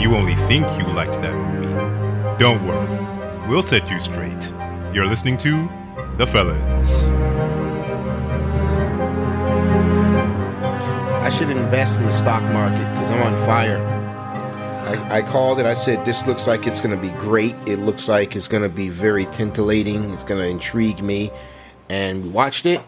you only think you liked that movie. Don't worry, we'll set you straight. You're listening to The Fellas. I should invest in the stock market because I'm on fire. I, I called it. I said, This looks like it's going to be great. It looks like it's going to be very tintillating. It's going to intrigue me. And we watched it,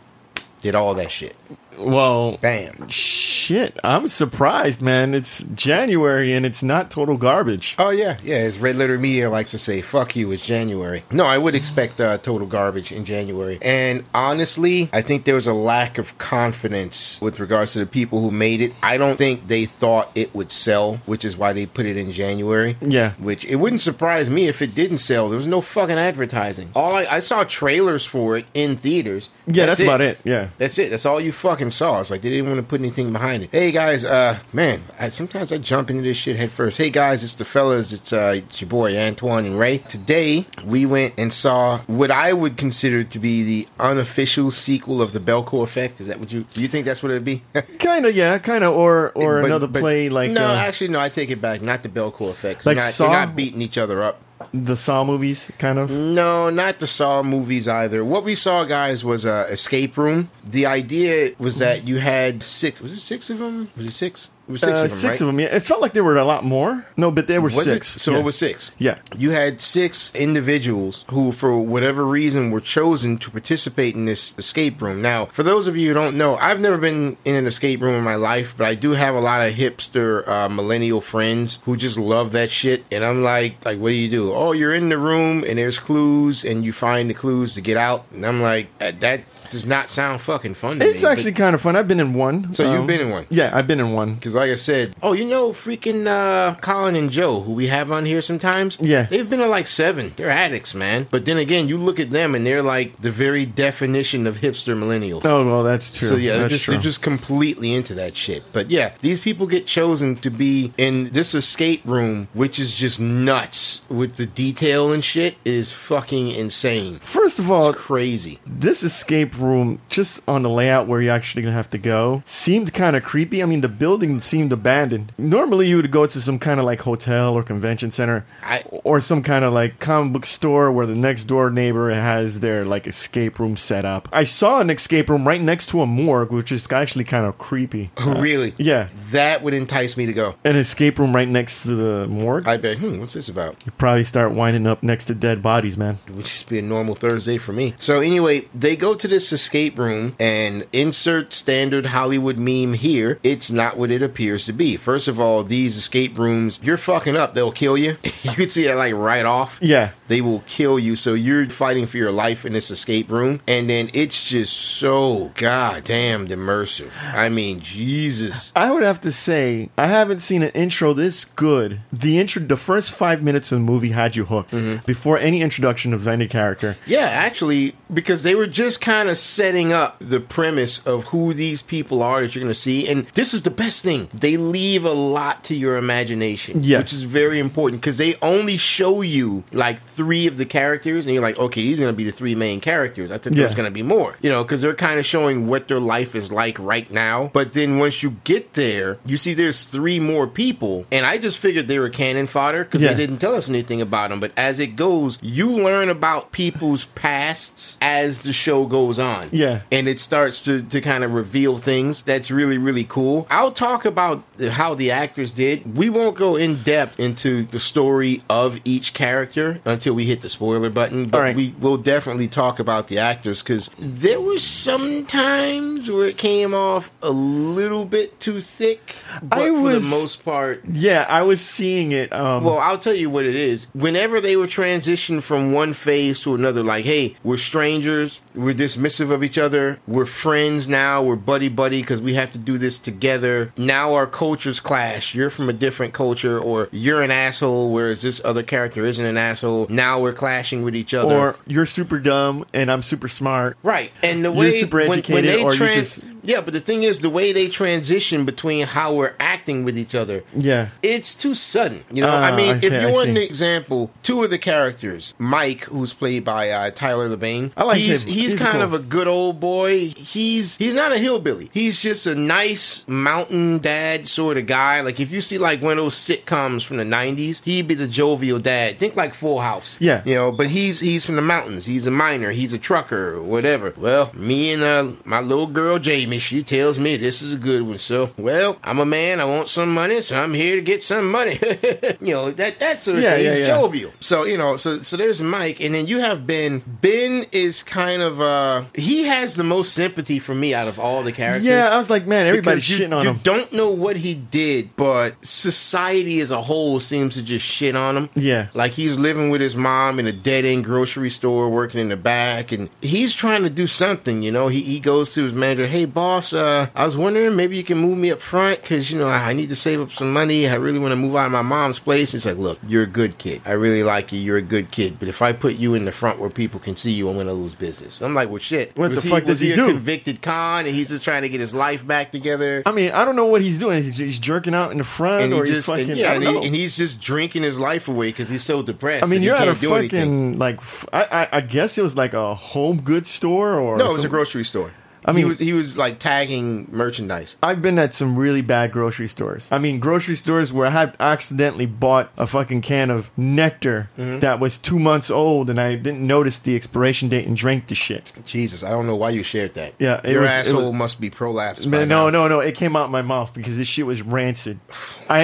did all that shit. Well, Bam. shit. I'm surprised, man. It's January and it's not total garbage. Oh, yeah. Yeah. As Red Letter Media likes to say, fuck you, it's January. No, I would expect uh, total garbage in January. And honestly, I think there was a lack of confidence with regards to the people who made it. I don't think they thought it would sell, which is why they put it in January. Yeah. Which it wouldn't surprise me if it didn't sell. There was no fucking advertising. All I, I saw trailers for it in theaters. Yeah, that's, about it. Yeah. That's it. That's all you fucking saw. It's like they didn't want to put anything behind it. Hey guys, uh, man, I, sometimes I jump into this shit head first. Hey guys, it's the fellas. It's uh, it's your boy Antoine and Ray. Today we went and saw what I would consider to be the unofficial sequel of the Belko Effect. Is that what you? Do you think that's what it'd be? Kind of, yeah, kind of, or or But- another but- play like no, uh, actually, no. I take it back. Not the Belko Effect. Like they're, not, Saw? they're not beating each other up. The Saw movies, kind of. No, not the Saw movies either. What we saw, guys, was a escape room. The idea was that you had six. Was it six of them? Was it six? It was six Uh, of them, six right? of them. Yeah, it felt like there were a lot more. No, but there were Was six. it? So yeah. it was six. Yeah. You had six individuals who, for whatever reason, were chosen to participate in this escape room. Now, for those of you who don't know, I've never been in an escape room in my life, but I do have a lot of hipster uh, millennial friends who just love that shit. And I'm like, like, what do you do? Oh, you're in the room and there's clues, and you find the clues to get out. And I'm like, that does not sound fucking fun to me. It's actually kind of fun. I've been in one. So you've Um, been in one? Yeah, I've been in one. Because, like I said, oh, you know, freaking uh, Colin and Joe, who we have on here sometimes. Yeah. they've been to like seven. They're addicts, man. But then again, you look at them and they're like the very definition of hipster millennials. Oh well, that's true. So yeah, they're that's just, true. they're just completely into that shit. But yeah, these people get chosen to be in this escape room, which is just nuts with the detail and shit. It is fucking insane. First of all, It's crazy. this escape room, just on the layout where you're actually gonna have to go, seemed kind of creepy. I mean, the building seemed abandoned. Normally, you would go to some kind of like hotel or convention center, I- or some kind of like comic book store where the next door neighbor has their like escape room set up. I saw an escape room right next to a morgue, which is actually kind of creepy. really? Yeah, That would entice me to go. an escape room right next to the morgue. I bet. Hmm, what's this about? you probably start winding up next to dead bodies, man. It would just be a normal Thursday for me. So anyway, they go to this escape room and insert standard Hollywood meme here. It's not what it appears to be. First of all, these escape rooms, you're fucking up. They'll kill you. you could see that like right off. Yeah. They will kill you. So you're fighting for your life in this escape room. And then it's just so goddamn immersive. I mean, Jesus. I would have to say I haven't seen an intro this good. The intro, the first five minutes of the movie had you hooked Mm-hmm. before any introduction of any character. Yeah, actually, because they were just kind of setting up the premise of who these people are that you're going to see. And this is the best thing. They leave a lot to your imagination, Yes. which is very important because they only show you like three of the characters, and you're like, okay, these are going to be the three main characters. I think Yeah. there's going to be more, you know, because they're kind of showing what their life is like right now. But then once you get there, you see there's three more people, and I just figured they were cannon fodder because Yeah. they didn't tell us anything about them. But as it goes, you learn about people's pasts as the show goes on. Yeah. And it starts to, to kind of reveal things. That's really, really cool. I'll talk about how the actors did. We won't go in depth into the story of each character until we hit the spoiler button. But right. we will definitely talk about the actors because there were some times where it came off a little bit too thick. But I for was- the most part, Yeah, I was seeing it. Um, well, I'll tell you what it is. Whenever they were transitioned from one phase to another, like, hey, we're strangers, we're dismissive of each other, we're friends now, we're buddy buddy because we have to do this together. Now our cultures clash. You're from a different culture, or you're an asshole, whereas this other character isn't an asshole. Now we're clashing with each other. or you're super dumb and I'm super smart. Right, and the way You're super when, when educated, they or you trans- just- Yeah, but the thing is, the way they transition between how we're acting with each other, Yeah. it's too sudden. You know, Ah, I mean, okay, if you want an example, two of the characters, Mike, who's played by uh, Tyler Labine, I like he's, him. He's, He's kind cool. of a good old boy. He's he's not a hillbilly. He's just a nice mountain dad sort of guy. Like if you see like one of those sitcoms from the '90s, he'd be the jovial dad. Think like Full House. Yeah. you know. But he's he's from the mountains. He's a miner. He's a trucker or whatever. Well, me and uh, my little girl Jamie, she tells me this is a good one. So, well, I'm a man. I want some money, so I'm here to get some money. you know that that sort of Yeah, thing. yeah, He's yeah. jovial. So you know, so so there's Mike, and then you have Ben. Ben is kind of uh he has the most sympathy for me out of all the characters. Yeah, I was like, man, everybody's you, shitting on you him. don't know what he did, but society as a whole seems to just shit on him. Yeah. Like he's living with his mom in a dead end grocery store, working in the back, and he's trying to do something, you know. He, he goes to his manager, Hey, boss, uh, I was wondering maybe you can move me up front because, you know, I, I need to save up some money. I really want to move out of my mom's place. And He's like, Look, you're a good kid. I really like you. You're a good kid. But if I put you in the front where people can see you, I'm going to lose business. I'm like, Well, shit. What Was the fuck was does he a do? convicted con and he's just trying to get his life back together? I mean, I don't know what he's doing. He's, he's jerking out in the front, and he or he's just fucking. and, yeah, and, he, and he's just drinking his life away because he's so depressed. I mean, you're at a can't do anything. fucking like. I I guess it was like a home goods store, or No, it was a grocery store. I mean- he was he was like tagging merchandise. I've been at some really bad grocery stores. I mean, grocery stores where I had accidentally bought a fucking can of nectar Mm-hmm. that was two months old, and I didn't notice the expiration date and drank the shit. Jesus, I don't know why you shared that. Yeah, it your was- asshole was- must be prolapsed. Man, no, now. no, no! It came out my mouth because this shit was rancid. I,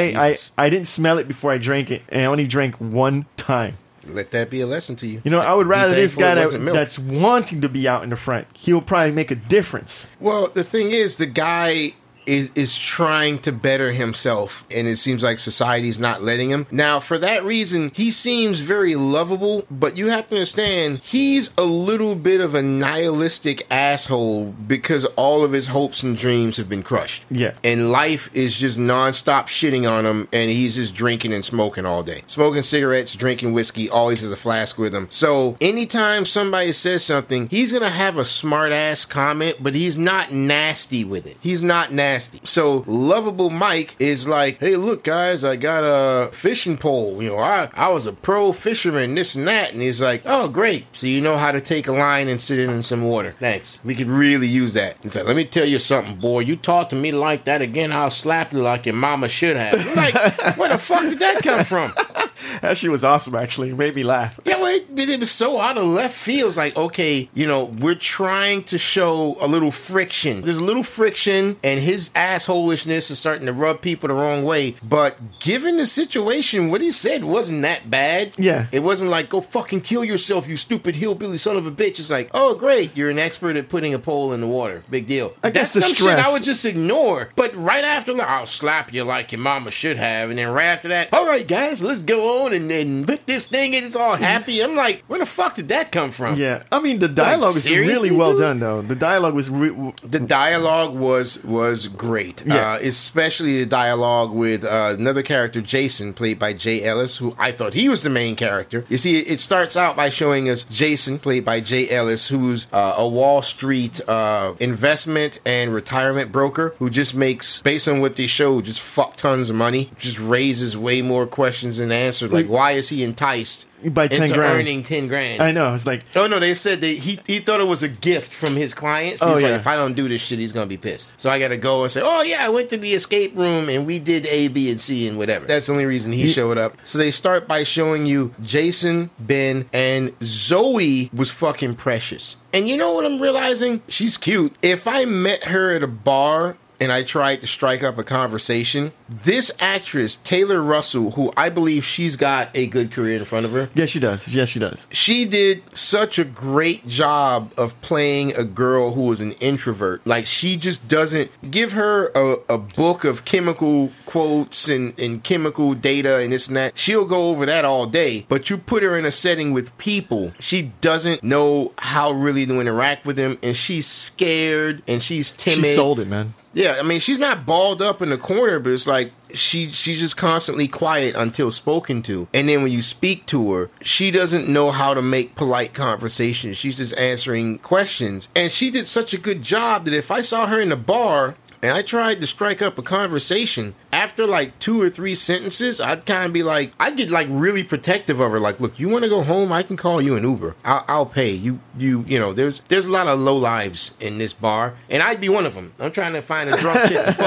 I, I didn't smell it before I drank it, and I only drank one time. Let that be a lesson to you. You know, I would rather this guy that, that's wanting to be out in the front. He'll probably make a difference. Well, the thing is, the guy is is trying to better himself, and it seems like society's not letting him. Now, for that reason, he seems very lovable, but you have to understand he's a little bit of a nihilistic asshole because all of his hopes and dreams have been crushed. Yeah. and life is just nonstop shitting on him, and he's just drinking and smoking all day, smoking cigarettes, drinking whiskey, always has a flask with him. So anytime somebody says something, he's gonna have a smart ass comment, but he's not nasty with it. He's not nasty. So lovable Mike is like, hey, look, guys, I got a fishing pole. You know, I I was a pro fisherman, this and that, and he's like, oh, great. So you know how to take a line and sit it in some water. Thanks. We could really use that. He's like, let me tell you something, boy. You talk to me like that again, I'll slap you like your mama should have. I'm like, where the fuck did that come from? That shit was awesome, actually. It made me laugh. Yeah, well, it, it was so out of left field. It's like, okay, you know, we're trying to show a little friction. There's a little friction, and his assholishness is starting to rub people the wrong way. But given the situation, what he said wasn't that bad. Yeah. It wasn't like, go fucking kill yourself, you stupid hillbilly son of a bitch. It's like, oh, great, you're an expert at putting a pole in the water. Big deal. I guess That's the some shit I would just ignore. But right after that, I'll slap you like your mama should have. And then right after that, all right, guys, let's go and then put this thing in. It's all happy. I'm like, where the fuck did that come from? Yeah, I mean the dialogue is really well dude? done, though. The dialogue was re- w- The dialogue was was great, Yeah. uh, especially the dialogue with uh, another character, Jason, played by Jay Ellis, who I thought he was the main character. You see, it starts out by showing us Jason, played by Jay Ellis, who's uh, a Wall Street uh, investment and retirement broker who just makes, based on what they show, just fuck tons of money. Just raises way more questions than answers. Like, why is he enticed by ten into grand. earning ten grand? I know. It's like Oh no, they said that he he thought it was a gift from his clients. He's Oh, like, yeah. if I don't do this shit, he's gonna be pissed. So I gotta go and say, oh yeah, I went to the escape room and we did A, B, and C and whatever. That's the only reason he showed up. So they start by showing you Jason, Ben, and Zoe was fucking precious. And you know what I'm realizing? She's cute. If I met her at a bar and I tried to strike up a conversation, this actress, Taylor Russell, who I believe she's got a good career in front of her, yes, she does. Yes, she does. she did such a great job of playing a girl who was an introvert. Like she just doesn't give her a, a book of chemical quotes and, and chemical data and this and that. She'll go over that all day. But you put her in a setting with people, she doesn't know how really to interact with them, and she's scared and she's timid. She sold it, man. Yeah, I mean, she's not balled up in the corner, but it's like she she's just constantly quiet until spoken to. And then when you speak to her, she doesn't know how to make polite conversation. She's just answering questions. And she did such a good job that if I saw her in the bar and I tried to strike up a conversation. After like two or three sentences, I'd kind of be like, I'd get like really protective of her. Like, look, you want to go home? I can call you an Uber. I'll, I'll pay you. You, you know, there's there's a lot of low lives in this bar, and I'd be one of them. I'm trying to find a drunk chick.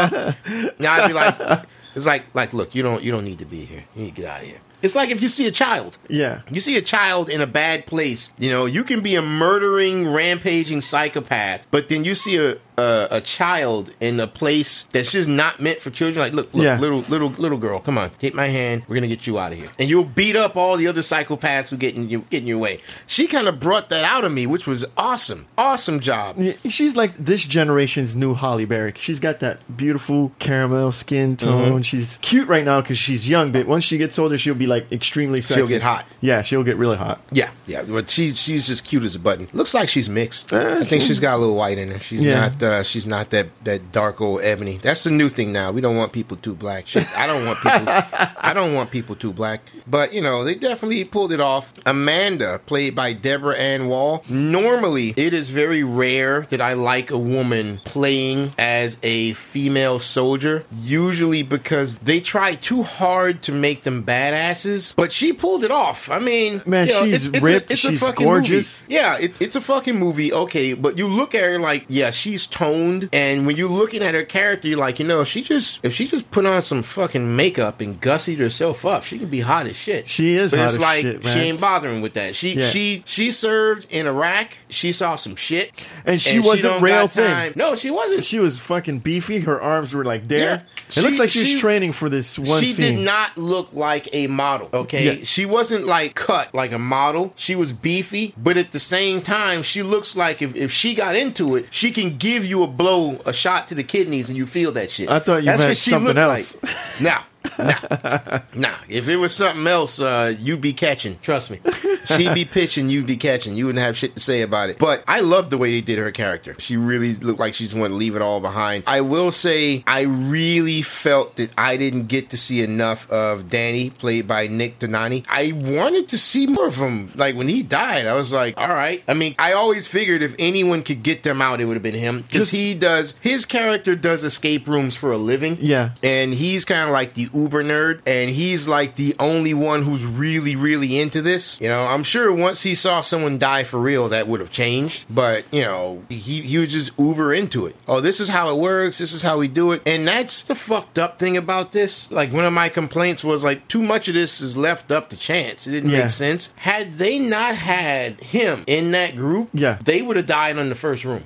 Now I'd be like, it's like, like, look, you don't you don't need to be here. You need to get out of here. It's like if you see a child. Yeah. You see a child in a bad place. You know, you can be a murdering, rampaging psychopath, but then you see a a, a child in a place that's just not meant for children. Like, look, look, Yeah. little little little girl, come on, take my hand. We're gonna get you out of here, and you'll beat up all the other psychopaths who get in you get in your way. She kind of brought that out of me, which was awesome, awesome job. Yeah, She's like this generation's new Halle Berry. She's got that beautiful caramel skin tone. Mm-hmm. She's cute right now because she's young, but once she gets older, she'll be like extremely sexy. She'll get hot. Yeah, she'll get really hot. Yeah, yeah, but she she's just cute as a button. Looks like she's mixed. Uh, I think she- she's got a little white in her. She's Yeah. not uh, she's not that that dark old ebony. That's the new thing now. We don't want people too black. Shit, I don't want people. I don't want people too black. But you know, they definitely pulled it off. Amanda, played by Deborah Ann Woll. Normally, it is very rare that I like a woman playing as a female soldier. Usually because they try too hard to make them badasses. But she pulled it off. I mean, Man, you know, she's ripped, she's fucking gorgeous. movie. Yeah, it, it's a fucking movie. Okay, but you look at her like, yeah, she's toned, and when you're looking at her character, you're like, you know, if she just if she just put on some fucking makeup and gussied herself up, she can be hot as shit. She is But hot it's as like shit, man. she ain't bothering with that. She Yeah. she she served in Iraq. She saw some shit, And she wasn't don't rail thin. time- No, she wasn't. She was fucking beefy. Her arms were like there. Yeah. It She- looks like she's she- training for this one she scene. did not look like a model, okay? Yeah. She wasn't like cut like a model. She was beefy, but at the same time, she looks like if, if she got into it, she can give you a blow, a shot to the kidneys, and you feel that shit. I thought you That's meant what she something looked else. Like. Nah. Nah, nah. If it was something else, uh, you'd be catching. Trust me. She'd be pitching, you'd be catching. You wouldn't have shit to say about it. But I love the way they did her character. She really looked like she just wanted to leave it all behind. I will say, I really felt that I didn't get to see enough of Danny, played by Nik Dodani. I wanted to see more of him. Like when he died, I was like, all right. I mean, I always figured if anyone could get them out, it would have been him because he does. His character does escape rooms for a living. Yeah. And he's kind of like the uber nerd, and he's like the only one who's really, really into this. You know, I'm sure once he saw someone die for real, that would have changed. But, you know, he, he was just uber into it. Oh, this is how it works. This is how we do it. And that's the fucked up thing about this. Like, one of my complaints was like, too much of this is left up to chance. It didn't Yeah. make sense. Had they not had him in that group, Yeah. they would have died in the first room.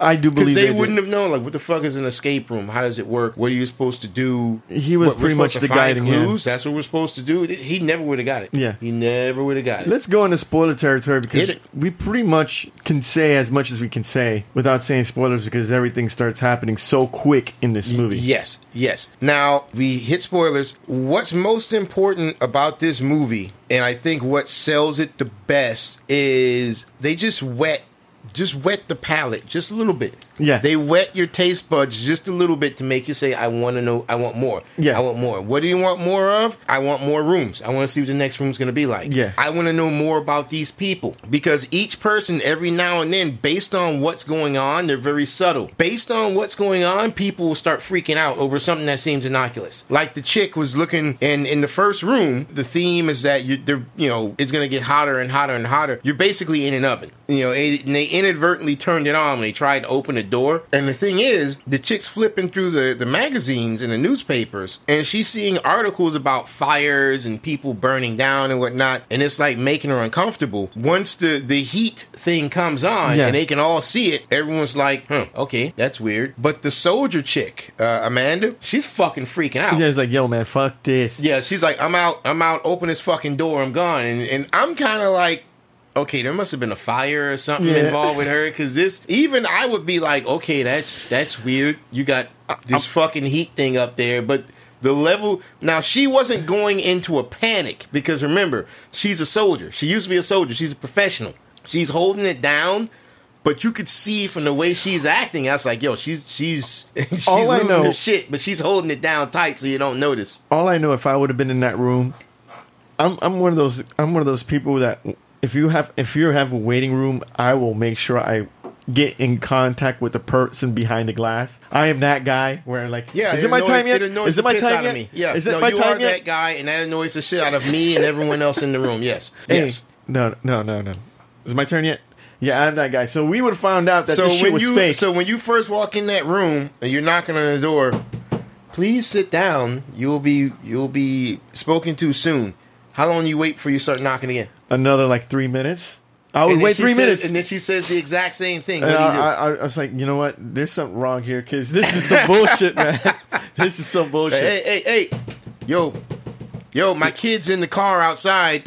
I do believe they, they, wouldn't did. have known, like, what the fuck is an escape room? How does it work? What are you supposed to do? He was What, pretty much the guiding hand. clues? That's what we're supposed to do. He never would have got it. Yeah. he never would have got it. Let's go into spoiler territory because we pretty much can say as much as we can say without saying spoilers because everything starts happening so quick in this movie. Yes, yes. Now we hit spoilers. What's most important about this movie, and I think what sells it the best, is they just wet, just wet the palate just a little bit. Yeah. they wet your taste buds just a little bit to make you say, "I want to know. I want more. Yeah. I want more. What do you want more of? I want more rooms. I want to see what the next room's going to be like. Yeah. I want to know more about these people because each person, every now and then, based on what's going on, they're very subtle. Based on what's going on, people will start freaking out over something that seems innocuous. Like the chick was looking, and in the first room, the theme is that you, they're, you know, it's going to get hotter and hotter and hotter. You're basically in an oven, you know, and they inadvertently turned it on when they tried to open the door. And the thing is, the chick's flipping through the the magazines and the newspapers, and she's seeing articles about fires and people burning down and whatnot, and it's like making her uncomfortable. Once the the heat thing comes on Yeah. and they can all see it, everyone's like, "Huh, okay, that's weird." But the soldier chick, uh, Amanda, she's fucking freaking out. You guys like, yo, man, fuck this. Yeah, she's like, I'm out, I'm out, open this fucking door, I'm gone. And, and I'm kind of like, okay, there must have been a fire or something Yeah. involved with her. Cause this, even I would be like, okay, that's, that's weird. You got this fucking heat thing up there, but the level, now she wasn't going into a panic because remember, she's a soldier. She used to be a soldier. She's a professional. She's holding it down. But you could see from the way she's acting, I was like, yo, she's she's she's All I know- her shit, but she's holding it down tight so you don't notice. all I know if I would have been in that room, I'm I'm one of those I'm one of those people that if you have if you have a waiting room, I will make sure I get in contact with the person behind the glass. I am that guy where like Yeah, is it, my annoys- time yet? It Is it the my time out yet? of me. Yeah, Is it no, my you are that guy, and that annoys the shit out of me and everyone else in the room. Yes, Hey, yes. no, no, no, no. Is it my turn yet? Yeah, I'm that guy. So we would found out that so this shit when was you fake. so when you first walk in that room and you're knocking on the door, please sit down. You'll be you'll be spoken to soon. How long you wait before you start knocking again? Another like three minutes. Oh, I would wait three minutes. and then she says the exact same thing. And What do you I? I, I was like, you know what? There's something wrong here because this is some bullshit, man. this is some bullshit. hey, hey, hey, yo, yo, my kid's in the car outside.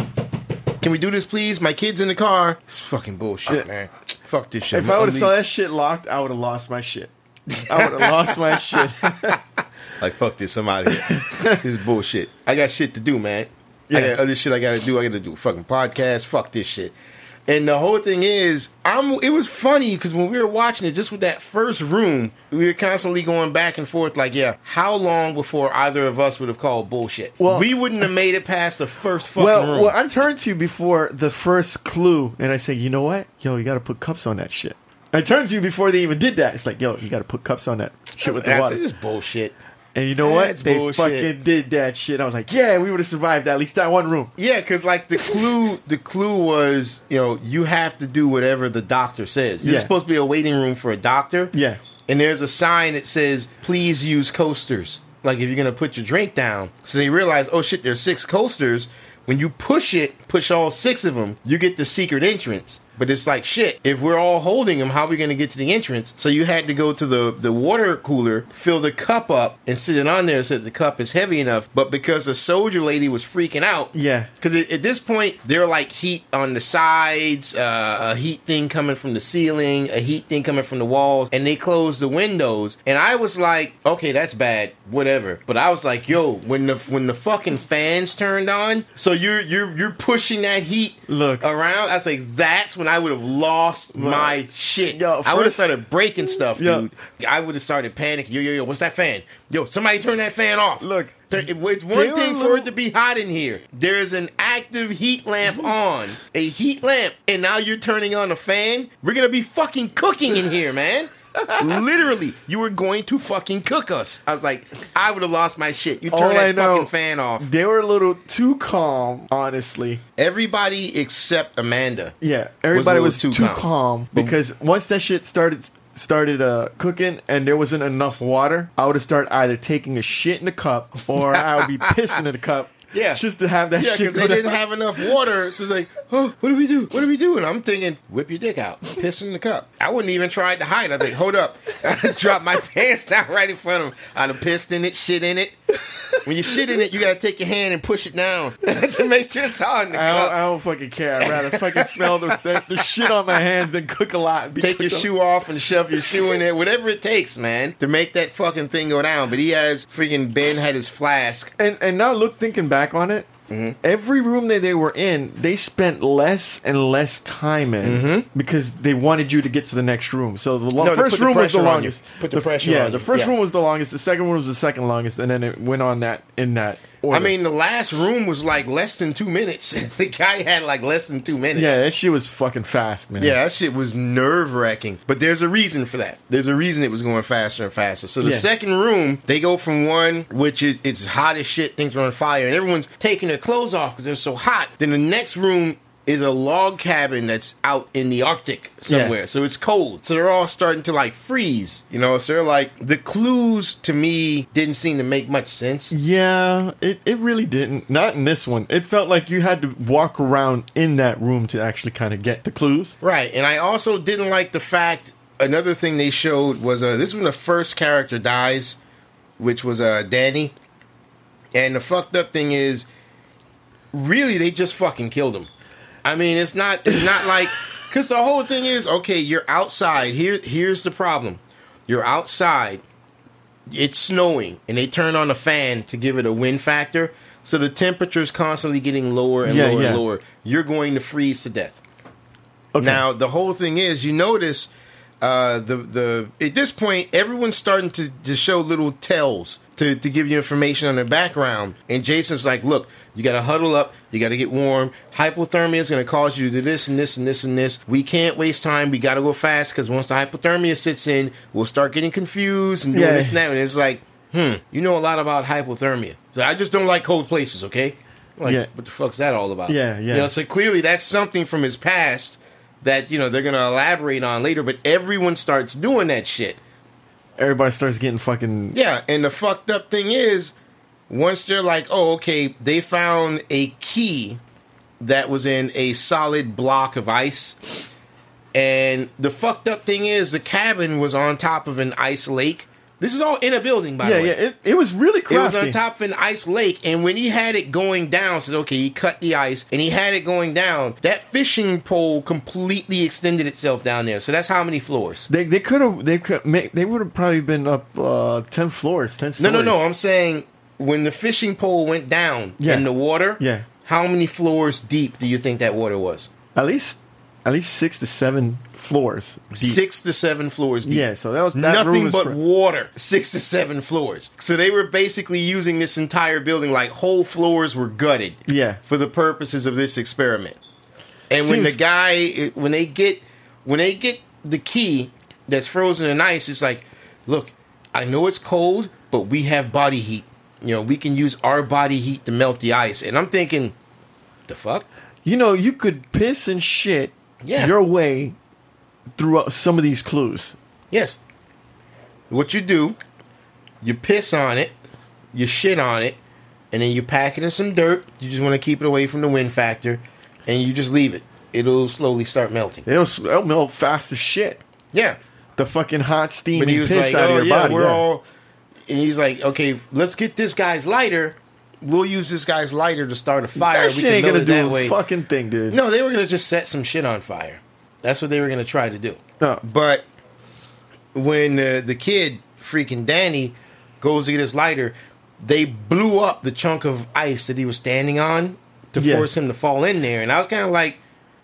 Can we do this, please? My kid's in the car. It's fucking bullshit, man. Fuck this shit. If I would have saw that shit locked, I would have lost my shit. I would have lost my shit. Like fuck this, I'm out of here. this is bullshit. I got shit to do, man. I Yeah. got other shit I gotta do. I gotta do a fucking podcast. Fuck this shit. And the whole thing is, I'm. It was funny because when we were watching it, just with that first room, we were constantly going back and forth. Like, yeah, how long before either of us would have called bullshit? Well- we wouldn't have made it past the first fucking well, room. well, I turned to you before the first clue, and I said, you know what? Yo, you got to put cups on that shit. I turned to you before they even did that. It's like, yo, you got to put cups on that shit with the That's water. just bullshit. And you know what? That's They bullshit. fucking did that shit. I was like, yeah, we would have survived at least that one room. Yeah, because like the clue, the clue was, you know, you have to do whatever the doctor says. This Yeah. is supposed to be a waiting room for a doctor. Yeah. and there's a sign that says please use coasters like if you're gonna put your drink down so they realize oh shit there's six coasters when you push it push all six of them you get the secret entrance but it's like shit if we're all holding them how are we gonna get to the entrance so you had to go to the the water cooler fill the cup up and sit it on there so that the cup is heavy enough but because the soldier lady was freaking out Yeah. because at this point, they're like heat on the sides, uh, a heat thing coming from the ceiling, a heat thing coming from the walls, and they closed the windows. And I was like, okay, that's bad, whatever. But I was like, yo, when the when the fucking fans turned on, so you're you're you're pushing that heat Look. around. I was like, that's when I would have lost my shit. Yo, I would have started breaking stuff, Yo. dude. I would have started panicking. Yo, yo, yo, what's that fan? Yo, somebody turn that fan off. Look. It's one thing for it to be hot in here. There's an active heat lamp on, a heat lamp, and now you're turning on a fan. We're gonna be fucking cooking in here, man. Literally, you were going to fucking cook us. I was like, I would have lost my shit. You turn All I that know- fucking fan off. They were a little too calm, honestly. Everybody except Amanda. Yeah, everybody little was, too too, calm. calm. because once that shit started started uh, cooking and there wasn't enough water, I would have started either taking a shit in the cup or I would be pissing in the cup. Yeah. just to have that Yeah, shit. because they didn't have enough water. So it's like, oh, what do we do? What do we do? And I'm thinking, whip your dick out, piss in the cup. I wouldn't even try to hide. I think, hold up, I dropped my pants down right in front of him. I'd have pissed in it, shit in it. When you shit in it, you gotta take your hand and push it down to make sure it's all in the I don't, I don't fucking care. I'd rather fucking smell the, the, the shit on my hands than cook a lot. and be Take your up. shoe off and shove your shoe in there, whatever it takes, man, to make that fucking thing go down. But he has freaking Ben had his flask. And and now look, thinking back on it, Mm-hmm. every room that they were in, they spent less and less time in because they wanted you to get to the next room. So the lo- Mm-hmm. No, first put the room was the pressure on you. longest. Put the pressure yeah, on the first Yeah. room was the longest. The second one was the second longest, and then it went on that in that order. I mean, the last room was like less than two minutes. the guy had like less than two minutes. yeah, that shit was fucking fast, man. Yeah, that shit was nerve wracking. But there's a reason for that. There's a reason it was going faster and faster. So the Yeah. second room, they go from one, which is it's hot as shit, things are on fire, and everyone's taking their clothes off because they're so hot. Then the next room is a log cabin that's out in the Arctic somewhere. Yeah. So it's cold. So they're all starting to like freeze. You know, so they're like the clues to me didn't seem to make much sense. Yeah, it, it really didn't. Not in this one. It felt like you had to walk around in that room to actually kind of get the clues. Right, and I also didn't like the fact. Another thing they showed was uh, this is when the first character dies, which was uh, Danny. And the fucked up thing is, really, they just fucking killed him. I mean, it's not. It's not like because the whole thing is okay. You're outside. Here, here's the problem. You're outside. It's snowing, and they turn on a fan to give it a wind factor. So the temperature's constantly getting lower and Yeah, lower yeah. and lower. You're going to freeze to death. Okay. Now the whole thing is, you notice uh, the the at this point everyone's starting to, to show little tells to, to give you information on their background. And Jason's like, look, you got to huddle up, you got to get warm. Hypothermia is going to cause you to do this and this and this and this. We can't waste time. We got to go fast because once the hypothermia sits in, we'll start getting confused and doing Yeah. this and that. And it's like, hmm, you know a lot about hypothermia. So I just don't like cold places. Okay. Like, Yeah. what the fuck's that all about? Yeah, yeah. You know, so clearly that's something from his past that you know they're gonna elaborate on later. But everyone starts doing that shit. Everybody starts getting fucking. Yeah, and the fucked up thing is, once they're like, oh, okay, they found a key that was in a solid block of ice. And the fucked up thing is, the cabin was on top of an ice lake. This is all in a building, by Yeah, the way. yeah. It, it was really It was on top of an ice lake, and when he had it going down, says, "Okay, he cut the ice, and he had it going down." That fishing pole completely extended itself down there. So that's how many floors? They they could have they could make they would have probably been up uh, ten floors, ten No, no, no. I'm saying when the fishing pole went down Yeah. in the water, Yeah. how many floors deep do you think that water was? At least at least six to seven floors. deep. Six to seven floors deep. Yeah, so that was that room Nothing was but water. Six to seven floors. So they were basically using this entire building like whole floors were gutted. Yeah. For the purposes of this experiment. And when the Seems- guy when they get when they get the key that's frozen in ice, it's like, look, I know it's cold, but we have body heat. You know, we can use our body heat to melt the ice. And I'm thinking, the fuck? You know, you could piss and shit Yeah. your way through uh, some of these clues. Yes. What you do, you piss on it, you shit on it, and then you pack it in some dirt. You just want to keep it away from the wind factor, and you just leave it. It'll slowly start melting. It'll, it'll melt fast as shit. Yeah. The fucking hot But steaming he was piss like, out "Oh of your yeah, body. we're yeah. all," and he's like, "Okay, let's get this guy's lighter. We'll use this guy's lighter to start a fire. that we shit can ain't gonna do that a way." fucking thing, dude. No, they were gonna just set some shit on fire. That's what they were gonna try to do. No. But when uh, the kid, freaking Danny, goes to get his lighter, they blew up the chunk of ice that he was standing on to Yeah. force him to fall in there. And I was kind of like,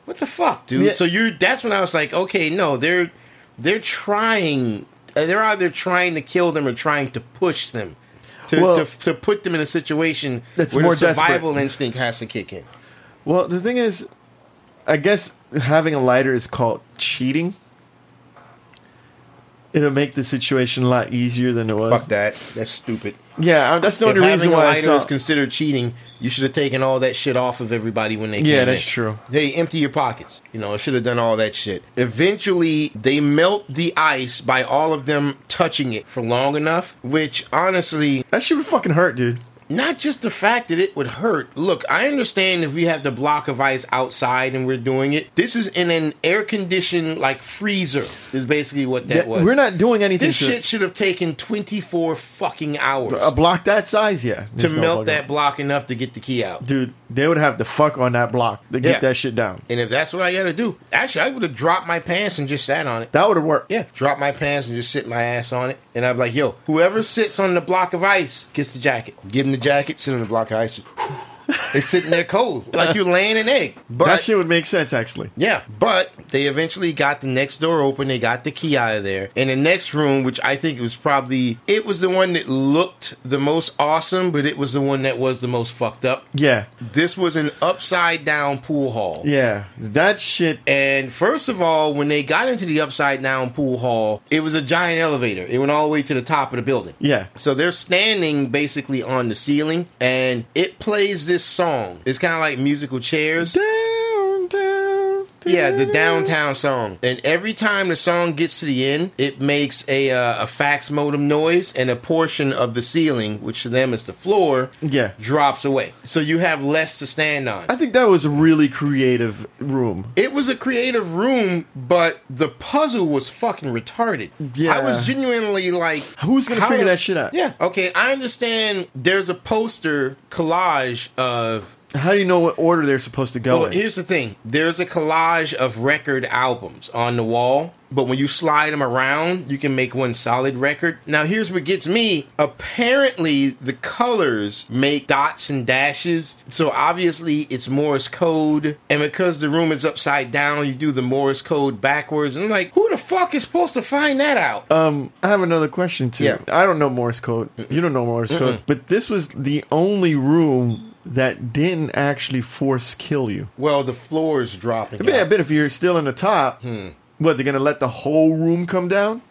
"What the fuck, dude?" Yeah. So you that's when I was like, "Okay, no, they're they're trying. uh, They're either trying to kill them or trying to push them." To, Well- to, to put them in a situation That's where more survival desperate. instinct has to kick in. Well, the thing is, I guess having a lighter is called cheating. It'll make the situation a lot easier than it was. Fuck that. That's stupid. Yeah, uh, that's the only having reason a why I lighter saw. is considered cheating, you should have taken all that shit off of everybody when they came Yeah, that's in. true. Hey, empty your pockets. You know, it should have done all that shit. Eventually, they melt the ice by all of them touching it for long enough, which honestly, that shit would fucking hurt, dude. Not just the fact that it would hurt. Look, I understand if we have the block of ice outside and we're doing it. This is in an air conditioned like freezer. Is basically what that was. We're not doing anything This shit should have taken 24 fucking hours a block that size. Yeah, to no melt that block enough to get the key out. dude. They would have to fuck on that block to get Yeah. that shit down. And if that's what I gotta do, actually, I would have dropped my pants and just sat on it. That would have worked. Yeah, drop my pants and just sit my ass on it. And I'm like, yo, whoever sits on the block of ice gets the jacket. Give them the jacket, sit on the block of ice. They sitting there cold, like you're laying an egg. But that shit would make sense actually. yeah, but they eventually got the next door open. They got the key out of there. And the next room, which I think was probably, it was the one that looked the most awesome, but it was the one that was the most fucked up. Yeah, This was an upside down pool hall. yeah. That shit. And first of all, when they got into the upside down pool hall, it was a giant elevator. It went all the way to the top of the building. Yeah, So they're standing basically on the ceiling and it plays this song. It's kind of like musical chairs. down. Yeah, the downtown song. And every time the song gets to the end, it makes a uh, a fax modem noise and a portion of the ceiling, which to them is the floor, Yeah. drops away. So you have less to stand on. I think that was a really creative room. It was a creative room, but the puzzle was fucking retarded. Yeah. I was genuinely like, Who's gonna figure that shit out? Yeah. Okay, I understand there's a poster collage of How do you know what order they're supposed to go Well, in? here's the thing. There's a collage of record albums on the wall, but when you slide them around, you can make one solid record. Now, here's what gets me. Apparently, the colors make dots and dashes. So obviously, it's Morse code. And because the room is upside down, you do the Morse code backwards. And I'm like, who the fuck is supposed to find that out? Um, I have another question too. Yeah. I don't know Morse code. You don't know Morse code, but this was the only room that didn't actually force kill you. well, the floor is dropping. Yeah, but if you're still in the top, Hmm. what they're gonna let the whole room come down?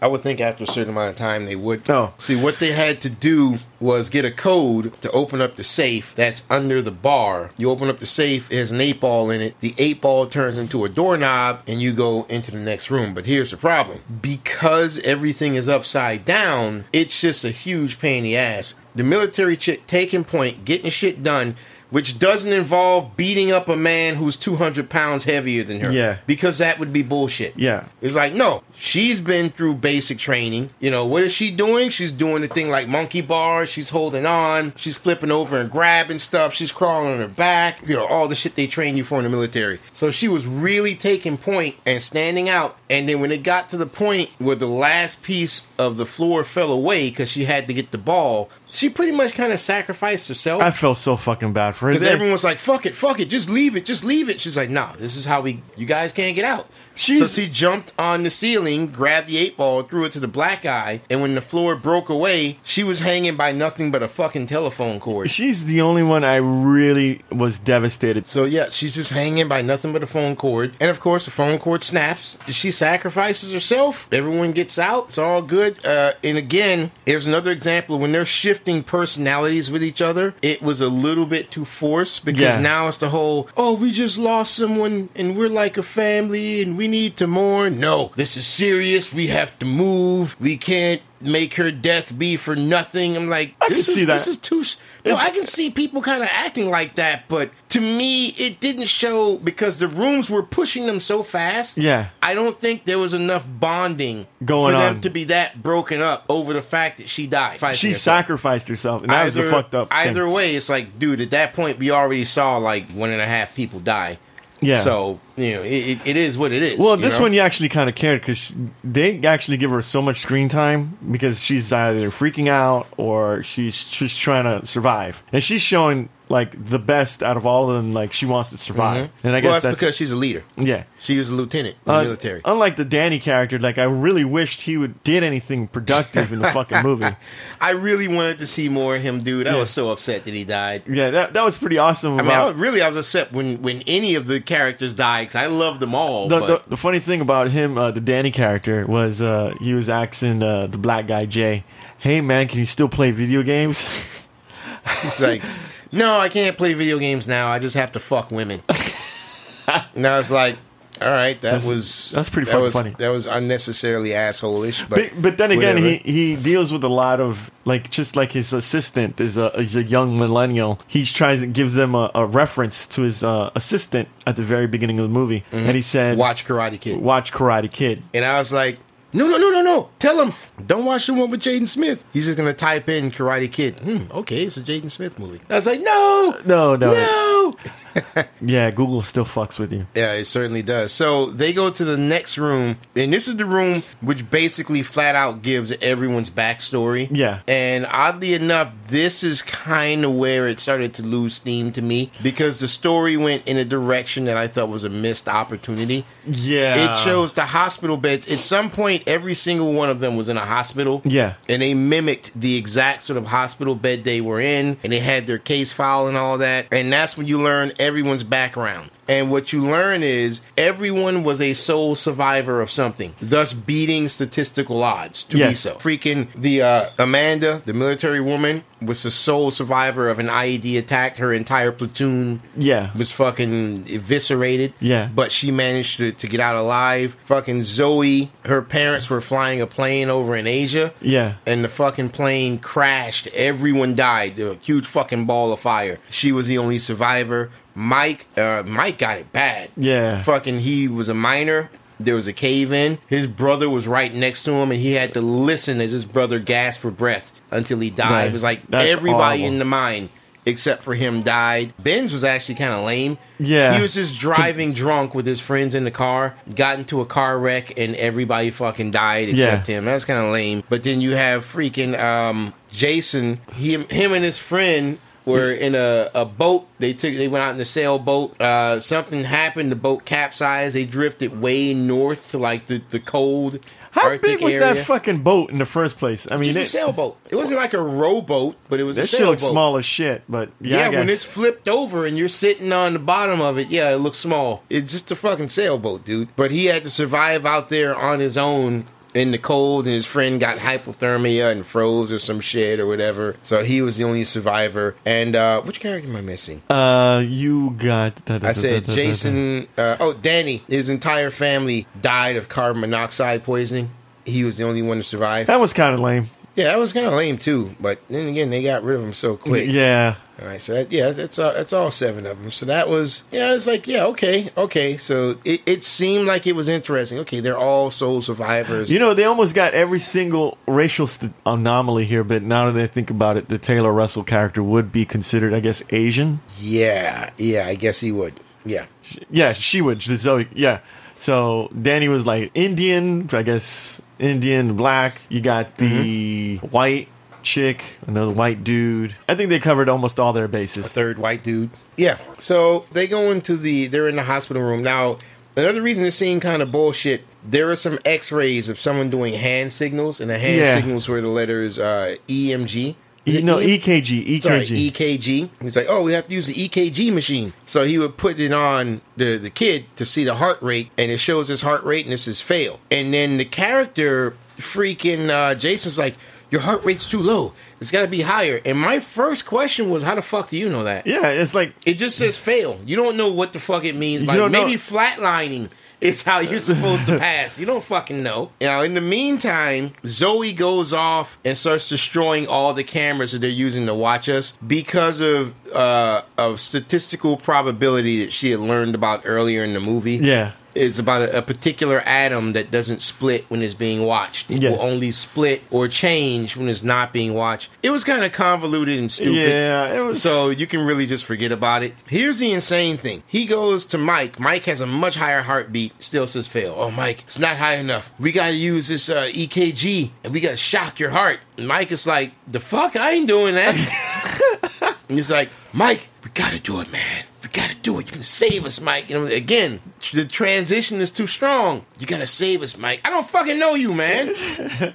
I would think after a certain amount of time they would. Oh. See, what they had to do was get a code to open up the safe that's under the bar. You open up the safe, it has an eight ball in it. The eight ball turns into a doorknob, and you go into the next room. But here's the problem because everything is upside down, it's just a huge pain in the ass. The military chick taking point, getting shit done. Which doesn't involve beating up a man who's 200 pounds heavier than her. Yeah. Because that would be bullshit. Yeah. It's like, no, she's been through basic training. You know, what is she doing? She's doing the thing like monkey bars. She's holding on. She's flipping over and grabbing stuff. She's crawling on her back. You know, all the shit they train you for in the military. So she was really taking point and standing out. And then when it got to the point where the last piece of the floor fell away because she had to get the ball, she pretty much kind of sacrificed herself. I felt so fucking bad for her. Because everyone was like, "Fuck it, fuck it, just leave it, just leave it." She's like, "No, this is how we. You guys can't get out." So she jumped on the ceiling, grabbed the eight ball, threw it to the black guy, and when the floor broke away, she was hanging by nothing but a fucking telephone cord. She's the only one I really was devastated. So yeah, she's just hanging by nothing but a phone cord, and of course the phone cord snaps. She sacrifices herself. Everyone gets out. It's all good. Uh, and again, here's another example when they're shifting personalities with each other. It was a little bit too forced because Yeah. now it's the whole oh we just lost someone and we're like a family and we need to mourn. No, this is serious. We have to move. We can't make her death be for nothing. I'm like I can this is see that. this is too. No, I can see people kind of acting like that, but to me, it didn't show because the rooms were pushing them so fast. Yeah. I don't think there was enough bonding Going for them on. to be that broken up over the fact that she died. She herself. sacrificed herself, and that was a fucked up. thing. Either way, it's like, dude, at that point, we already saw like one and a half people die. Yeah. So you know, it, it, is what it is. Well, this know? one you actually kind of cared because they actually give her so much screen time because she's either freaking out or she's just trying to survive, and she's showing like the best out of all of them. Like she wants to survive, and I guess Mm-hmm. well, that's, that's, because she's a leader. yeah. She was a lieutenant in the Uh, military. Unlike the Danny character, like I really wished he would did anything productive in the fucking movie. I really wanted to see more of him, dude. I Yeah. was so upset that he died. Yeah, that that was pretty awesome. I mean, I was, really, I was upset when when any of the characters died because I loved them all. the, but the, the funny thing about him, uh, the Danny character, was uh, he was asking uh, the black guy Jay, "Hey man, can you still play video games?" He's like, no, I can't play video games now. I just have to fuck women. now it's like, all right, that That's- was that's pretty that was, funny. That was unnecessarily asshole-ish, but But, but then again, whatever. he, he deals with a lot of like just like his assistant is a is a young millennial. He tries and gives them a, a reference to his uh, assistant at the very beginning of the movie, and he said, Mm-hmm. watch Karate Kid, watch Karate Kid." and I was like. No, no, no, no, no. Tell him, don't watch the one with Jaden Smith. He's just going to type in Karate Kid. Hmm, okay, it's a Jaden Smith movie. I was like, no, No, no, no. yeah, Google still fucks with you. Yeah, it certainly does. So they go to the next room, and this is the room which basically flat out gives everyone's backstory. Yeah. And oddly enough, this is kind of where it started to lose steam to me because the story went in a direction that I thought was a missed opportunity. Yeah, It shows the hospital beds. At some point, every single one of them was in a hospital. Yeah. And they mimicked the exact sort of hospital bed they were in, and they had their case file and all that. And that's when you learn everyone's background. And what you learn is everyone was a sole survivor of something, thus beating statistical odds to be so. Freaking the uh, Amanda, the military woman, was the sole survivor of an IED attack. Her entire platoon Yeah, was fucking eviscerated. Yeah. But she managed to, to get out alive. Fucking Zoe, her parents were flying a plane over in Asia. yeah, And the fucking plane crashed. Everyone died. A huge fucking ball of fire. She was the only survivor. Mike, uh, Mike got it bad. Yeah. Fucking, he was a miner. There was a cave in. His brother was right next to him, and he had to listen as his brother gasped for breath until he died. Right. It was like That's everybody horrible. in the mine except for him died. Ben's was actually kind of lame. Yeah. He was just driving drunk with his friends in the car, got into a car wreck, and everybody fucking died except Yeah. him. That's kind of lame. But then you have freaking um, Jason. He, him and his friend were in a, a boat. They took they went out in a sailboat. Uh, something happened. The boat capsized. They drifted way north to like the, the cold. How Arctic big was area. that fucking boat in the first place? I mean, Just a it, sailboat. It wasn't like a rowboat, but it was a that shit looks small as shit. But yeah, Yeah, when it's flipped over and you're sitting on the bottom of it, yeah, it looks small. It's just a fucking sailboat, dude. But he had to survive out there on his own in the cold, and his friend got hypothermia and froze or some shit or whatever. So he was the only survivor. And uh which character am I missing? uh, you got. da- da- I said da- Jason. Uh, oh, Danny. His entire family died of carbon monoxide poisoning. He was the only one to survive. That was kind of lame. Yeah, that was kind of lame too. But then again, they got rid of him so quick. Yeah. All right, so that, yeah, that's all. That's all seven of them. So that was yeah. It's like yeah, okay, okay. So it, it seemed like it was interesting. Okay, they're all sole survivors. You know, they almost got every single racial st- anomaly here, but now that I think about it, the Taylor Russell character would be considered, I guess, Asian. yeah, yeah. I guess he would. Yeah, Yeah, she would. Zoe. Oh, yeah. So Danny was like Indian, I guess Indian, black. You got the white chick, another white dude. I think they covered almost all their bases. third white dude. Yeah. So they go into the. They're in the hospital room now. Another reason this scene kind of bullshit. There are some X-rays of someone doing hand signals, and the hand Yeah. signals were the letters uh, EMG. E- no, E- EKG, Sorry, EKG. EKG. He's like, oh, we have to use the EKG machine. So he would put it on the, the kid to see the heart rate, and it shows his heart rate, and this is fail. And then the character, freaking uh, Jason's like, your heart rate's too low. It's got to be higher. And my first question was, how the fuck do you know that? yeah, it's like It just says fail. You don't know what the fuck it means. By You don't know- maybe flatlining is how you're supposed to pass. You don't fucking know. Now, in the meantime, Zoe goes off and starts destroying all the cameras that they're using to watch us because of uh, of statistical probability that she had learned about earlier in the movie. yeah. It's about a, a particular atom that doesn't split when it's being watched. It Yes. will only split or change when it's not being watched. It was kind of convoluted and stupid. Yeah, it was So you can really just forget about it. Here's the insane thing. He goes to Mike. Mike has a much higher heartbeat. Still says fail. Oh, Mike, it's not high enough. We got to use this uh, EKG and we got to shock your heart. And Mike is like, the fuck? I ain't doing that. and he's like, Mike, we got to do it, man. We got to do it. You're to save us, Mike. You know, again, the transition is too strong. You got to save us, Mike. I don't fucking know you, man.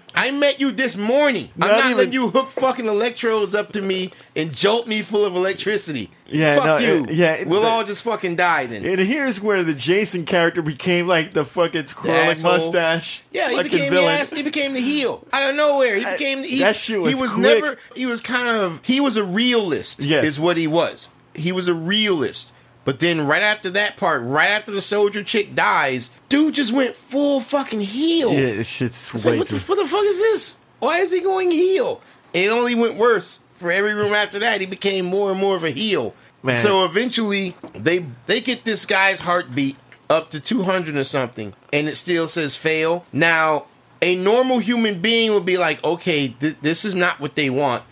I met you this morning. I'm Not not even- letting you hook fucking electrodes up to me and jolt me full of electricity. Yeah, Fuck no, you. it- yeah, it- we'll the- all just fucking die then. And here's where the Jason character became like the fucking twirling asshole. mustache. yeah, he became villain. the ass. He became the heel out of nowhere. He became he, that shit was he was quick. never. He was kind of he was a realist. Yes. is what he was. He was a realist. But then right after that part, right after the soldier chick dies, dude just went full fucking heel. Yeah, this shit's It's way like, what the, what the fuck is this? Why is he going heel? And it only went worse. For every room after that, he became more and more of a heel. Man. So eventually, they they get this guy's heartbeat up to 200 or something, and it still says fail. Now, a normal human being would be like, okay, th- this is not what they want.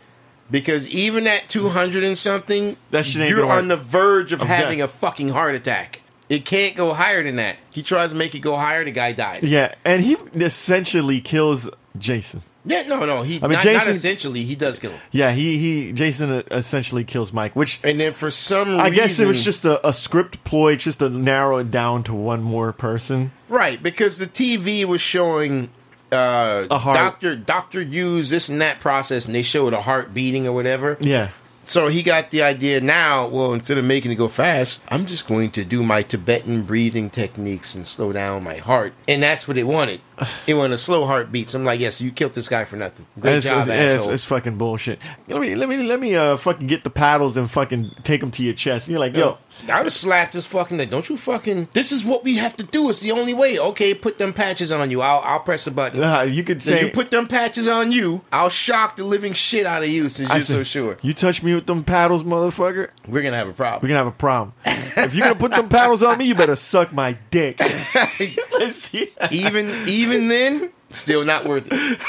Because even at 200 and something, That shit ain't you're on the verge of Of having death. a fucking heart attack. It can't go higher than that. He tries to make it go higher, the guy dies. yeah, and he essentially kills Jason. Yeah, no, no. He I mean, not, not essentially. He does kill him, Yeah, he he Jason essentially kills Mike, which and then for some I reason, guess it was just a, a script ploy, just to narrow it down to one more person. right because the TV was showing uh, doctor doctor use this and that process, and they showed a heart beating or whatever. Yeah, So he got the idea now. Well, instead of making it go fast, I'm just going to do my Tibetan breathing techniques and slow down my heart, and that's what it wanted. It wanted a slow heartbeat. So I'm like, yes, you killed this guy for nothing. Great it's, job, it's, it's, asshole. it's fucking bullshit. Let me let me let me uh fucking get the paddles and fucking take them to your chest. You're like, yo, I would have slapped this fucking thing. Don't you fucking. This is what we have to do. It's the only way. Okay, put them patches on you. I'll, I'll press the button. uh, you could say you put them patches on you. I'll shock the living shit out of you since I you're so sure. You touch me with them paddles, motherfucker. We're gonna have a problem. We're gonna have a problem. if you're gonna put them paddles on me, you better suck my dick. Even even then, still not worth it.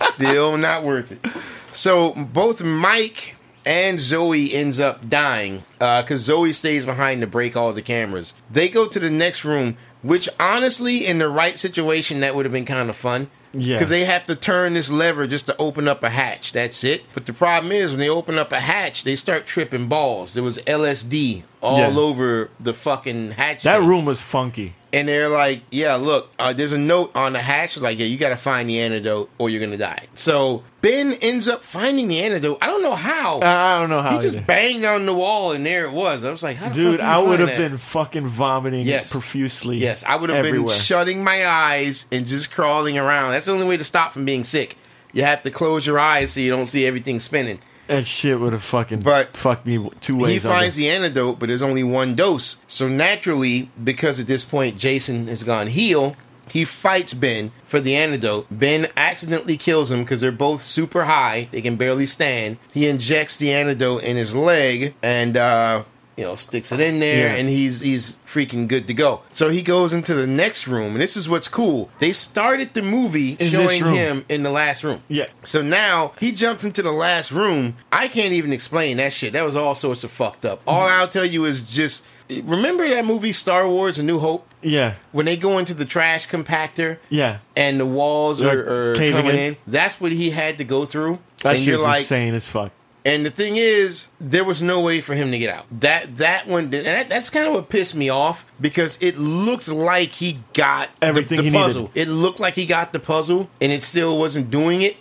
still not worth it. So both Mike and Zoe ends up dying uh, because Zoe stays behind to break all the cameras. They go to the next room, which honestly, in the right situation, that would have been kind of fun. Yeah. Because they have to turn this lever just to open up a hatch. That's it. But the problem is, when they open up a hatch, they start tripping balls. There was LSD all Yeah. over the fucking hatch. That room was funky. And they're like, yeah, look, uh, there's a note on the hatch, like, yeah, you got to find the antidote or you're going to die. So Ben ends up finding the antidote. I don't know how. I I don't know how. he just banged on the wall and there it was. I was like, how the Dude, I would have been fucking vomiting Yes. profusely. Yes, I would have been shutting my eyes and just crawling around. That's the only way to stop from being sick. You have to close your eyes so you don't see everything spinning. That shit would have fucking But fucked me two ways. he finds the antidote, but there's only one dose. So naturally, because at this point Jason has gone heel, he fights Ben for the antidote. Ben accidentally kills him because they're both super high; they can barely stand. He injects the antidote in his leg and. uh you know, sticks it in there, Yeah. and he's he's freaking good to go. So he goes into the next room, and this is what's cool. They started the movie this showing him in the last room. Yeah. So now he jumps into the last room. I can't even explain that shit. That was all sorts of fucked up. All I'll tell you is just remember that movie Star Wars: A New Hope Yeah, when they go into the trash compactor yeah. and the walls are, are coming in? in. That's what he had to go through. That and shit you're was like, insane as fuck. And the thing is, there was no way for him to get out. That that one, did, and that, that's kind of what pissed me off because it looked like he got the- Everything the, he needed. puzzle. It looked like he got the puzzle, and it still wasn't doing it.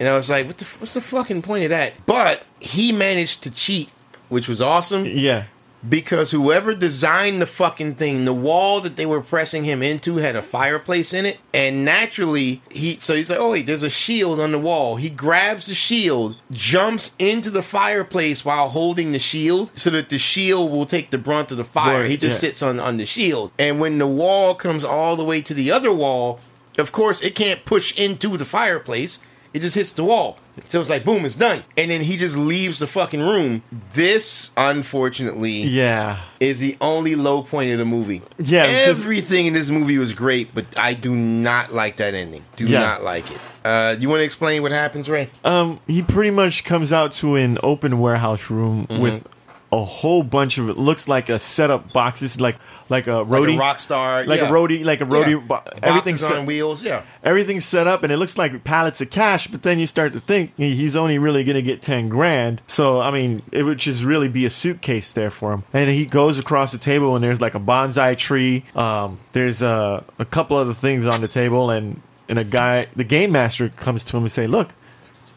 And I was like, what the, what's the fucking point of that? But he managed to cheat, which was awesome Yeah, because whoever designed the fucking thing, the wall that they were pressing him into had a fireplace in it, and naturally he so he's like, oh wait, there's a shield on the wall. He grabs the shield, jumps into the fireplace while holding the shield, so that the shield will take the brunt of the fire. Right, he just yeah. sits on on the shield, and when the wall comes all the way to the other wall, of course it can't push into the fireplace. It just hits the wall. So it's like boom, it's done. And then he just leaves the fucking room. This, unfortunately, yeah, is the only low point of the movie. Yeah, it's just- Everything in this movie was great, but I do not like that ending. Do Yeah. not like it. Uh, you want to explain what happens, Ray? Um, he pretty much comes out to an open warehouse room Mm-hmm. with a whole bunch of it looks like a setup boxes, like like a Like roadie, a rock star, like yeah. a roadie, like a roadie. Yeah. bo- everything's Boxes on set, wheels. Yeah, everything's set up, and it looks like pallets of cash. But then you start to think he's only really gonna get ten grand. So I mean, it would just really be a suitcase there for him. And he goes across the table, and there's like a bonsai tree. Um, there's a a couple other things on the table, and and a guy, the game master, comes to him and say, "Look."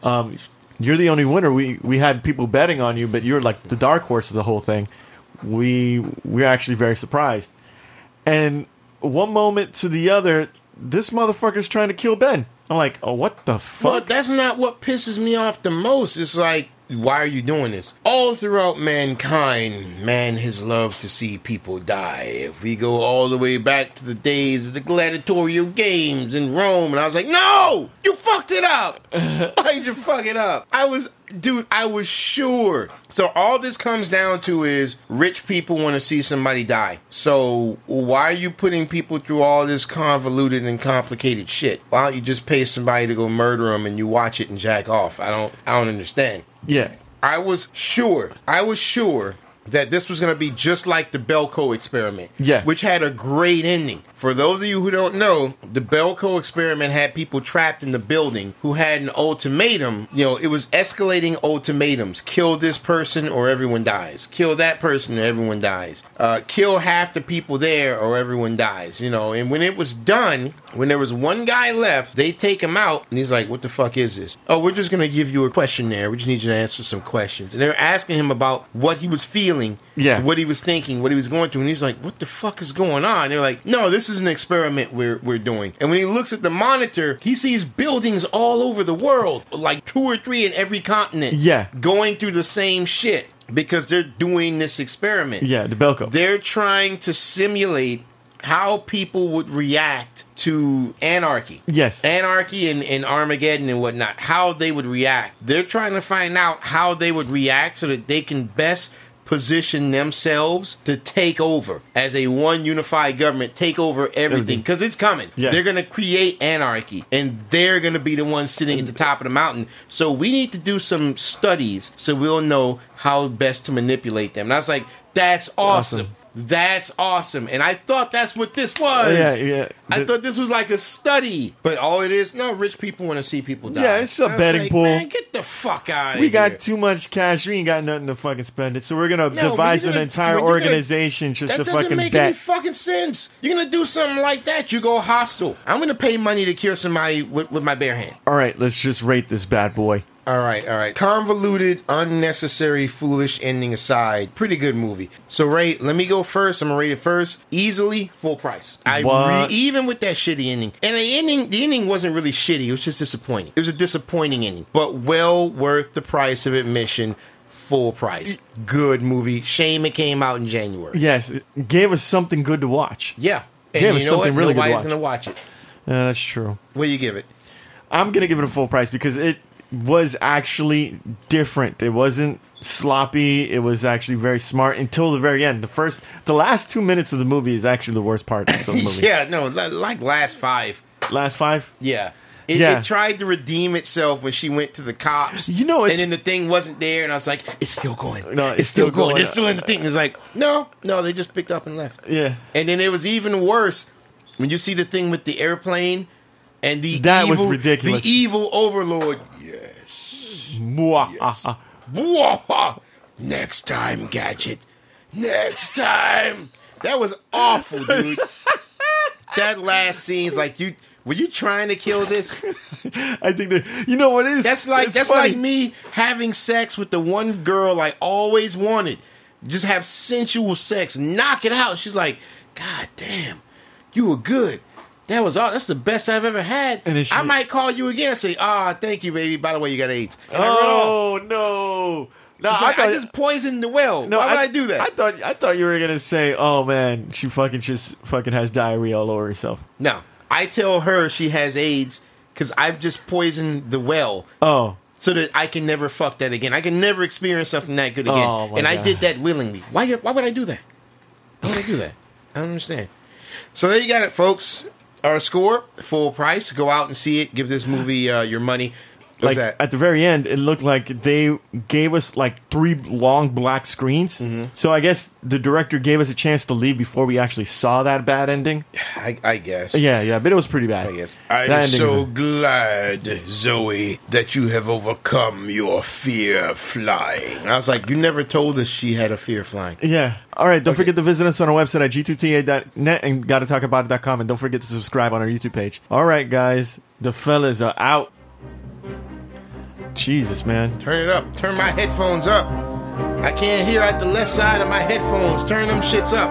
um, you're the only winner. We we had people betting on you, but you're like the dark horse of the whole thing. We we're actually very surprised. And one moment to the other, this motherfucker's trying to kill Ben. I'm like, oh, what the fuck? but that's not what pisses me off the most. It's like, why are you doing this? All throughout mankind, man has loved to see people die. If we go all the way back to the days of the gladiatorial games in Rome, and I was like, no, you fucked it up. Why'd you fuck it up? I was, dude, I was sure. So all this comes down to is rich people want to see somebody die. So why are you putting people through all this convoluted and complicated shit? Why don't you just pay somebody to go murder them and you watch it and jack off? I don't, I don't understand. Yeah, I was sure, I was sure that this was going to be just like the Belko experiment. Yeah. Which had a great ending. For those of you who don't know, the Belko experiment had people trapped in the building who had an ultimatum. You know, it was escalating ultimatums kill this person or everyone dies, kill that person or everyone dies, uh, kill half the people there or everyone dies, you know. And when it was done, when there was one guy left, they take him out and he's like, What the fuck is this? Oh, we're just going to give you a questionnaire. We just need you to answer some questions. And they're asking him about what he was feeling Yeah. what he was thinking, what he was going through, and he's like, "What the fuck is going on?" They're like, "No, this is an experiment we're we're doing." And when he looks at the monitor, he sees buildings all over the world, like two or three in every continent, Yeah. going through the same shit because they're doing this experiment. yeah, the Belko. They're trying to simulate how people would react to anarchy. Yes. Anarchy and, and Armageddon and whatnot, how they would react. They're trying to find out how they would react so that they can best position themselves to take over as a one unified government, take over everything because it's coming. Yeah. They're going to create anarchy and they're going to be the ones sitting at the top of the mountain. So we need to do some studies so we'll know how best to manipulate them. And I was like, that's awesome. Awesome. That's awesome. And I thought that's what this was. Yeah, yeah. I thought this was like a study, but all it is, no, rich people want to see people die. Yeah, it's a I betting like, pool. Man, get the fuck out of We here. got too much cash. We ain't got nothing to fucking spend it. So we're gonna No, devise you're an gonna- entire when you're gonna- organization just that to doesn't fucking make any bet. fucking sense. You're gonna do something like that, you go hostile. I'm gonna pay money to cure somebody with, with my bare hand. All right, let's just rate this bad boy. All right, all right. Convoluted, unnecessary, foolish ending aside, pretty good movie. So, Ray, let me go first. I'm gonna rate it first. Easily full price. I re- even with that shitty ending, and the ending, the ending wasn't really shitty. It was just disappointing. It was a disappointing ending, but well worth the price of admission. Full price. Good movie. Shame it came out in January. Yes, it gave us something good to watch. Yeah. And you us know something what? really good to Nobody's watch. gonna watch it. Yeah, that's true. What do you give it? I'm gonna give it a full price because it was actually different. It wasn't sloppy. It was actually very smart until the very end. The first, the last two minutes of the movie is actually the worst part of the movie. yeah, no, like last five. Last five. Yeah. It, Yeah. it tried to redeem itself when she went to the cops. You know, it's- and then the thing wasn't there, and I was like, "It's still going. No, it's, it's still, still going. going. It's still in the thing." It's like, no, no, they just picked up and left. Yeah. And then it was even worse when you see the thing with the airplane and the That was ridiculous. The evil overlord. Yes. Next time, gadget. Next time. That was awful, dude. that last scene's like you. Were you trying to kill this? I think that you know what it is. That's like It's that's funny. like me having sex with the one girl I always wanted. Just have sensual sex, knock it out. She's like, God damn, you were good. That was all. That's the best I've ever had. And I might call you again and say, Ah, thank you, baby. By the way, you got AIDS. And I. Oh no! No, I, like, I, thought, just poisoned the well. no, Why would I, do that? I thought I thought you were gonna say, "Oh man, she fucking just fucking has diarrhea all over herself." no, I tell her she has AIDS because I've just poisoned the well. Oh, so that I can never fuck that again. I can never experience something that good again. Oh, and I did that willingly. Why? Why would I do that? Why would I do that? I don't understand. So there you got it, folks. Our score, full price. Go out and see it. Give this movie uh, your money. Like that? at the very end, it looked like they gave us like three long black screens. Mm-hmm. So I guess the director gave us a chance to leave before we actually saw that bad ending. I, I guess. Yeah, yeah, but it was pretty bad. I guess. I'm so was- glad, Zoe, that you have overcome your fear of flying. And I was like, you never told us she had a fear of flying. Yeah. All right. Don't forget to visit us on our website at g2ta.net and gottatalkabout.com. And don't forget to subscribe on our YouTube page. All right, guys. The fellas are out. Jesus, man. Turn it up. Turn my headphones up. I can't hear out the left side of my headphones. Turn them shits up.